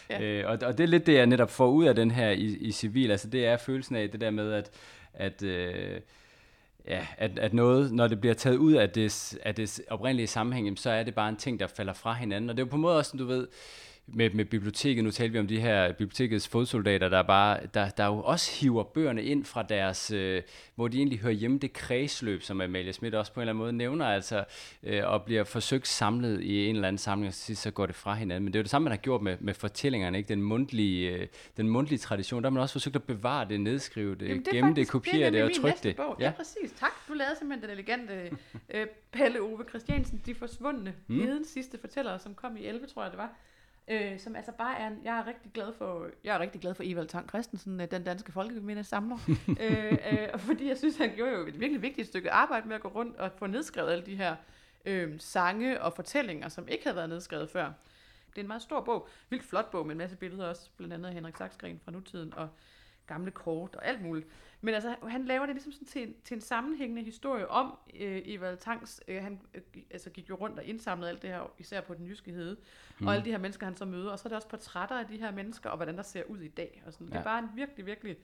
Ja. Øh, og, og det er lidt det, jeg netop får ud af den her i, i civil. Altså det er følelsen af det der med, at, at øh, ja, at, at noget, når det bliver taget ud af det, af det oprindelige sammenhæng, så er det bare en ting, der falder fra hinanden. Og det er jo på en måde også, du ved, med, med biblioteket, nu taler vi om de her bibliotekets fodsoldater, der bare, der, der jo også hiver bøgerne ind fra deres, øh, hvor de egentlig hører hjemme, det kredsløb, som Amalie Schmidt også på en eller anden måde nævner, altså, øh, og bliver forsøgt samlet i en eller anden samling, og så, så går det fra hinanden. Men det er jo det samme, man har gjort med, med fortællingerne, ikke? Den, mundtlige, øh, den mundtlige tradition, der har man også forsøgt at bevare det, nedskrive det, Jamen, det gemme det, kopiere det, det og trykke det. Bog. Ja. ja, præcis. Tak. Du lavede simpelthen den elegante øh, Pelle Ove Christiansen, De Forsvundne, mm. sidste fortællere, som kom i 11, tror jeg det var øh, som altså bare er, en, jeg er rigtig glad for, jeg er rigtig glad for Evald Tang Christensen, øh, den danske folkemindesamler, [laughs] øh, øh, fordi jeg synes, han gjorde jo et virkelig vigtigt stykke arbejde med at gå rundt og få nedskrevet alle de her øh, sange og fortællinger, som ikke havde været nedskrevet før. Det er en meget stor bog, vildt flot bog med en masse billeder også, blandt andet af Henrik Saxgren fra nutiden, og gamle kort og alt muligt. Men altså, han laver det ligesom sådan til, en, til en sammenhængende historie om øh, Evald Tangs. Øh, han øh, altså gik jo rundt og indsamlede alt det her, især på den jyske hede. Mm. Og alle de her mennesker, han så møder. Og så er det også portrætter af de her mennesker, og hvordan der ser ud i dag. Og sådan. Ja. Det er bare en virkelig, virkelig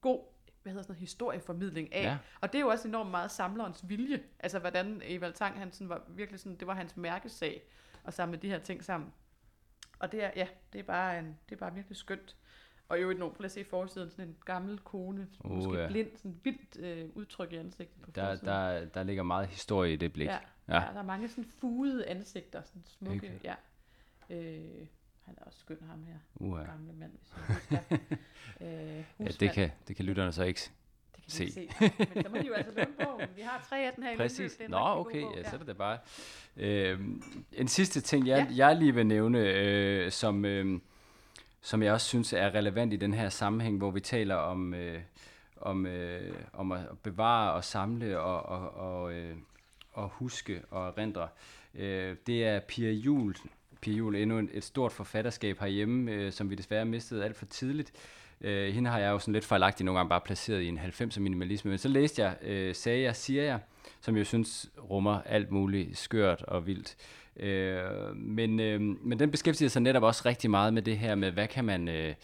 god hvad hedder sådan noget, historieformidling af. Ja. Og det er jo også enormt meget samlerens vilje. Altså, hvordan Evald Tang, han sådan var virkelig sådan, det var hans mærkesag at samle de her ting sammen. Og det er, ja, det er bare, en, det er bare virkelig skønt. Og jo et nogen, prøv at se forsiden, sådan en gammel kone, uh, måske ja. blind, sådan vildt øh, udtryk i ansigtet på der, der, der ligger meget historie i det blik. Ja, ja. ja der er mange sådan fugede ansigter, sådan smukke, okay. ja. Øh, han er også skøn, ham her. Uh, ja. Gamle mand, hvis jeg husker. [laughs] øh, ja, det kan, det kan lytterne så ikke det kan se. se. Men så må de jo altså på. Vi har tre af den her Præcis. Nå, okay, ja, så er det da bare. Øh, en sidste ting, jeg, ja. jeg lige vil nævne, øh, som... Øh, som jeg også synes er relevant i den her sammenhæng, hvor vi taler om, øh, om, øh, om at bevare og samle og, og, og, øh, og huske og erindre. Øh, det er Pia Jul. Pia Jul endnu et, et stort forfatterskab herhjemme, øh, som vi desværre mistede alt for tidligt. Øh, hende har jeg jo sådan lidt fejlagtigt nogle gange bare placeret i en 90'er minimalisme, men så læste jeg, øh, sagde jeg, siger jeg, som jeg synes rummer alt muligt skørt og vildt. Øh, Øh, men, øh, men den beskæftiger sig netop også rigtig meget med det her med, hvad kan man... Øh,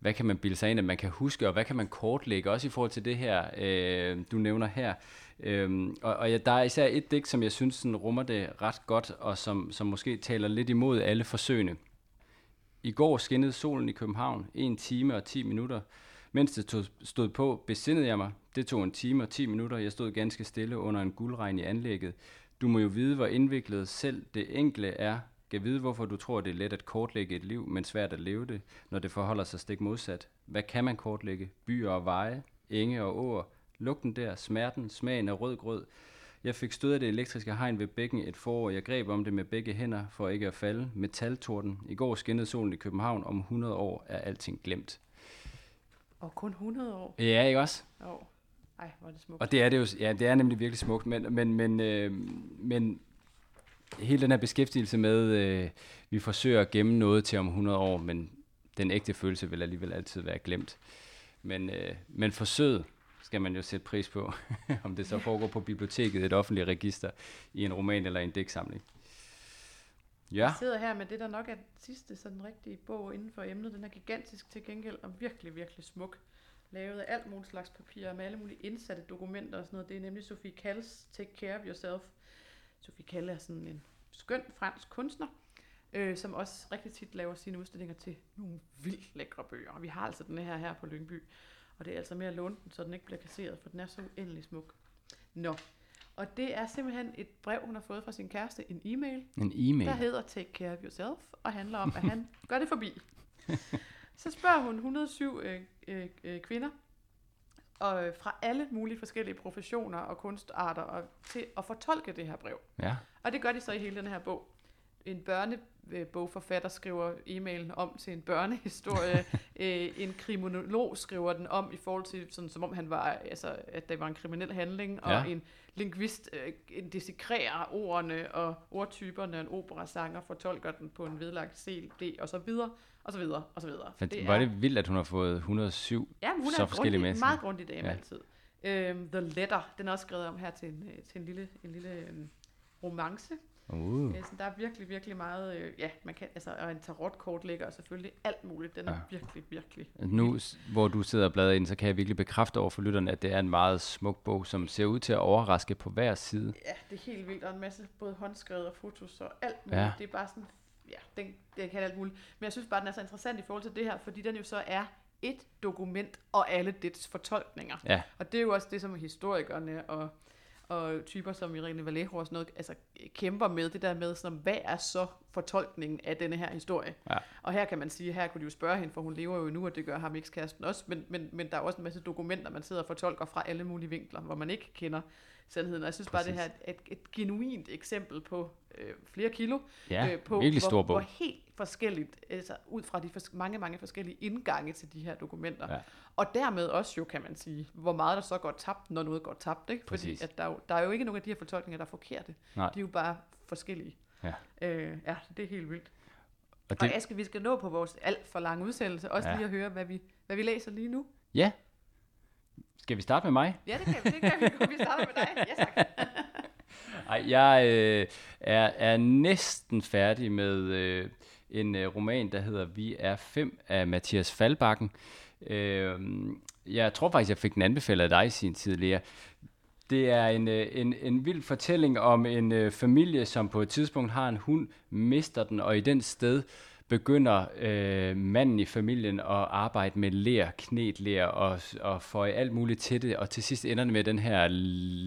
hvad kan man bilde sig ind, at man kan huske, og hvad kan man kortlægge, også i forhold til det her, øh, du nævner her. Øhm, og og ja, der er især et digt, som jeg synes sådan, rummer det ret godt, og som, som måske taler lidt imod alle forsøgene. I går skinnede solen i København, en time og 10 minutter. Mens det tog, stod på, besindede jeg mig. Det tog en time og 10 minutter. Jeg stod ganske stille under en guldregn i anlægget. Du må jo vide, hvor indviklet selv det enkle er. Kan vide, hvorfor du tror, det er let at kortlægge et liv, men svært at leve det, når det forholder sig stik modsat. Hvad kan man kortlægge? Byer og veje, enge og åer, lugten der, smerten, smagen af rød grød. Jeg fik stød af det elektriske hegn ved bækken et forår. Jeg greb om det med begge hænder for ikke at falde. Metaltorden. I går skinnede solen i København. Om 100 år er alting glemt. Og kun 100 år? Ja, ikke også? Jo. Ej, hvor er det smukt. Og det er det jo, ja, det er nemlig virkelig smukt, men, men, men, øh, men hele den her beskæftigelse med, øh, vi forsøger at gemme noget til om 100 år, men den ægte følelse vil alligevel altid være glemt. Men, øh, men forsøget, skal man jo sætte pris på, [laughs] om det så foregår på biblioteket, et offentligt register, i en roman eller en digtsamling. Ja, Jeg sidder her med det, der nok er den sidste sådan rigtige bog inden for emnet. Den er gigantisk til gengæld og virkelig, virkelig smuk. Lavet af alt muligt slags papir med alle mulige indsatte dokumenter og sådan noget. Det er nemlig Sophie Kalls Take Care of Yourself. Sophie Kalle er sådan en skøn fransk kunstner, øh, som også rigtig tit laver sine udstillinger til nogle vildt lækre bøger. Og vi har altså den her her på Lyngby. Og det er altså med at låne den, så den ikke bliver kasseret, for den er så uendelig smuk. Nå, og det er simpelthen et brev, hun har fået fra sin kæreste, en e-mail, en e-mail. der hedder Take Care of Yourself, og handler om, at han [laughs] gør det forbi. Så spørger hun 107 øh, øh, øh, kvinder, og øh, fra alle mulige forskellige professioner og kunstarter, og til at fortolke det her brev. Ja, Og det gør de så i hele den her bog. En børnebogforfatter skriver e-mailen om til en børnehistorie. [laughs] øh, en kriminolog skriver den om i forhold til, sådan, som om han var, altså, at der var en kriminel handling. Og Ja. en lingvist øh, en desikrerer ordene og ordtyperne. En operasanger fortolker den på en vedlagt CD, og så videre, og så videre, og så videre. det var det vildt, at hun har fået 107 Ja, hun så er forskellige grundig, meget grundig dame Ja. altid. Øhm, The Letter, den er også skrevet om her til en, øh, til en lille, en lille øhm, romance. Uh. Øh, så der er virkelig, virkelig meget, øh, ja, man kan, altså, og en tarotkort ligger og selvfølgelig alt muligt. Den er Ja. virkelig, virkelig. Nu, hvor du sidder og bladrer ind, så kan jeg virkelig bekræfte over for lytterne, at det er en meget smuk bog, som ser ud til at overraske på hver side. Ja, det er helt vildt, og en masse både håndskrevet og fotos og alt muligt. Ja. Det er bare sådan, ja, den, den kan alt muligt. Men jeg synes bare, den er så interessant i forhold til det her, fordi den jo så er et dokument og alle dets fortolkninger. Ja, Og det er jo også det, som historikerne og, og typer som Irene Vallejo og sådan noget, altså kæmper med, det der med, sådan, hvad er så fortolkningen af denne her historie? Ja. Og her kan man sige, her kunne de jo spørge hende, for hun lever jo nu, og det gør ham ekskæresten også, men, men, men der er også en masse dokumenter, man sidder og fortolker fra alle mulige vinkler, hvor man ikke kender sandheden. Og jeg synes bare, det her er et, et, genuint eksempel på øh, flere kilo, ja øh, på virkelig hvor, stor bog. hvor helt forskelligt, altså ud fra de fors- mange, mange forskellige indgange til de her dokumenter. Ja. Og dermed også jo, kan man sige, hvor meget der så går tabt, når noget går tabt. Ikke? Fordi at der, er jo, der er jo ikke nogen af de her fortolkninger, der er forkerte. Nej. De er jo bare forskellige. Ja. Øh, ja, det er helt vildt. Og Og det, Aske, vi skal nå på vores alt for lange udsendelse, også ja. lige at høre, hvad vi, hvad vi læser lige nu. ja. Skal vi starte med mig? Ja, det kan, det kan vi. Vi starter med dig. Ja, tak. [laughs] Ej, jeg øh, er, er næsten færdig med øh, en øh, roman, der hedder Vi er fem af Mathias Faldbakken. Øh, jeg tror faktisk, jeg fik den anbefalet af dig i sin tid, Lea. Det er en, øh, en, en vild fortælling om en øh, familie, som på et tidspunkt har en hund, mister den, og i den sted begynder øh, manden i familien at arbejde med ler, knetler og, og få alt muligt til det, og til sidst ender det med, at den her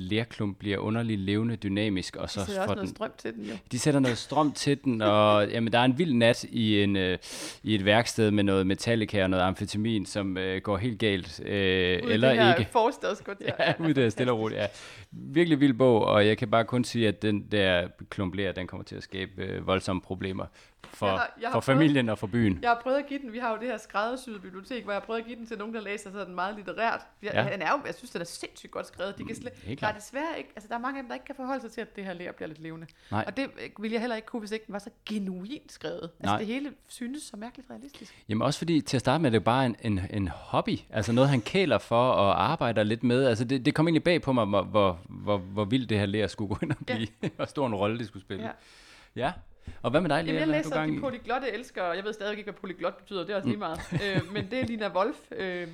lerklump bliver underligt levende, dynamisk, og så Så sætter også får noget den, strøm til den jo. de sætter noget strøm til den, og [laughs] jamen, der er en vild nat i, en, øh, i et værksted med noget Metallica og noget amfetamin, som øh, går helt galt, øh, Ude i eller det her ikke. [laughs] forstadskvarter. [laughs] Ja, ude der stille og roligt. Ja. Virkelig vild bog, og jeg kan bare kun sige, at den der klumpler, den kommer til at skabe øh, voldsomme problemer for, Jeg har- jeg har for prøvet- familien og for byen. Jeg har prøvet at give den, vi har jo det her skræddersyede bibliotek, hvor jeg har prøvet at give den til nogen, der læser sådan meget litterært. Jeg, Ja. ja. den er jo, jeg synes, den er sindssygt godt skrevet. De kan slet, helt der er desværre ikke, altså der er mange af dem, der ikke kan forholde sig til, at det her lærer bliver lidt levende. Nej. Og det ville jeg heller ikke kunne, hvis ikke den var så genuint skrevet. Altså Nej. det hele synes så mærkeligt realistisk. Jamen også fordi, til at starte med, det er bare en, en, en hobby. Altså noget, han kæler for og arbejder lidt med. Altså det, det kom egentlig bag på mig, hvor, hvor, hvor, hvor vildt det her lærer skulle gå ind og Ja. blive. [laughs] hvor stor en rolle det skulle spille. Ja. Ja. Og hvad med dig, Lea? Jamen, jeg læser gang De polyglotte elsker, og jeg ved stadig ikke, hvad polyglot betyder, det er også lige meget. øh, men det er Lina Wolf, øh,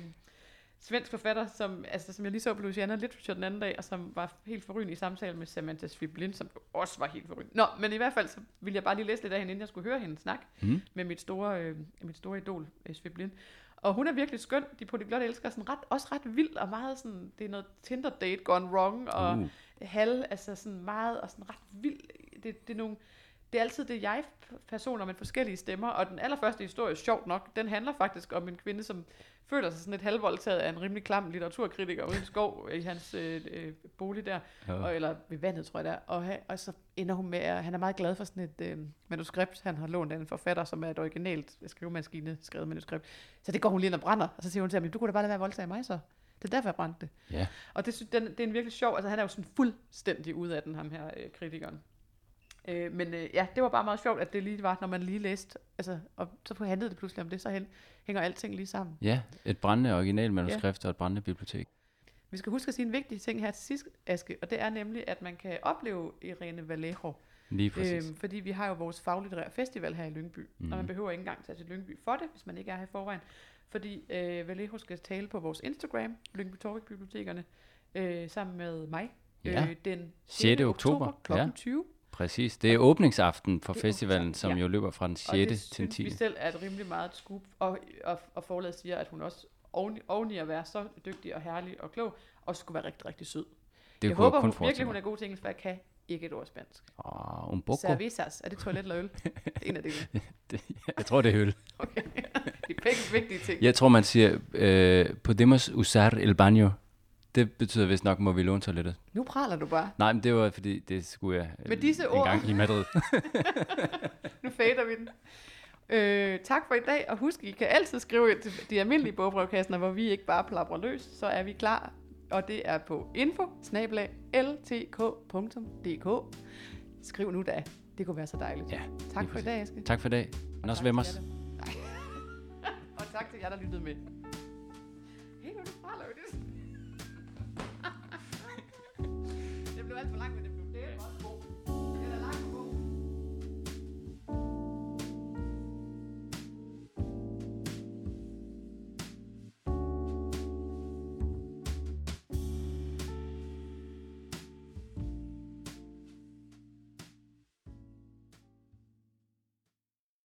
svensk forfatter, som, altså, som jeg lige så på Louisiana Literature den anden dag, og som var helt forrygende i samtale med Samantha Sviblin, som også var helt forrygende. Nå, men i hvert fald, så ville jeg bare lige læse lidt af hende, inden jeg skulle høre hende snakke Mm. med mit store, øh, mit store idol, øh, Sviblin. Og hun er virkelig skøn. De polyglotte elsker sådan ret, også ret vild og meget sådan, det er noget Tinder date gone wrong, og Uh. halv, altså sådan meget, og sådan ret vild. Det, det er nogle, det er altid det jeg-personer med forskellige stemmer, og den allerførste historie, sjovt nok, den handler faktisk om en kvinde, som føler sig sådan lidt halvvoldtaget af en rimelig klam litteraturkritiker uden skov i hans øh, øh, bolig der, Ja. og, eller ved vandet, tror jeg det er. Og, og så ender hun med, at han er meget glad for sådan et øh, manuskript, han har lånt af en forfatter, som er et originalt skrivemaskine skrevet manuskript. Så det går hun lige ind og brænder, og så siger hun til ham, du kunne da bare lade være at voldtage mig så. Det er derfor, jeg brændte det. Ja. Og det, den, det er en virkelig sjov, altså han er jo sådan fuldstændig ude af den, ham her øh, kritikeren. Øh, men øh, ja, det var bare meget sjovt, at det lige var, når man lige læste, altså, og så handlede det pludselig om det, så hen, hænger alting lige sammen. Ja, et brændende originalmanuskript ja. og et brændende bibliotek. Vi skal huske at sige en vigtig ting her til sidst, Aske, og det er nemlig, at man kan opleve Irene Vallejo. Lige præcis. Øhm, fordi vi har jo vores faglitterære festival her i Lyngby, mm. og man Mhm. behøver ikke engang tage til Lyngby for det, hvis man ikke er her i forvejen. Fordi øh, Vallejo skal tale på vores Instagram, Lyngby Torvik Bibliotekerne, øh, sammen med mig, Ja. øh, den 6. oktober, kl. ja. 20. Præcis. Det er åbningsaften for festivalen, som ja. jo løber fra den 6. Og det til den synes 10. vi selv er et rimelig meget et scoop, og, og, og forladet siger, at hun også oven, oven i at være så dygtig og herlig og klog, også skulle være rigtig, rigtig sød. Det jeg håber hun, virkelig, hun er god til engelsk, for jeg kan ikke et ord spansk. Åh, un poco. Cervezas, er det toilet eller øl? [laughs] Det er en af. Det, jeg tror, det er øl. Okay. [laughs] De er begge vigtige ting. Jeg tror, man siger, øh, podemos usar el baño. Det betyder vist nok, må vi låne toilettet. Nu praler du bare. Nej, men det var fordi, det skulle jeg Med øh, disse en ord. gang i Madrid. [laughs] Nu fader vi den. Øh, tak for i dag, og husk, I kan altid skrive ind til de almindelige bogbrevkasser, hvor vi ikke bare plapper løs, så er vi klar. Og det er på info ltk.dk. Skriv nu da. Det kunne være så dejligt. Ja, tak for i dag, Aske. tak for i dag. Til vemos. jer, der- Nej. [laughs] og tak til jer, der lyttede med.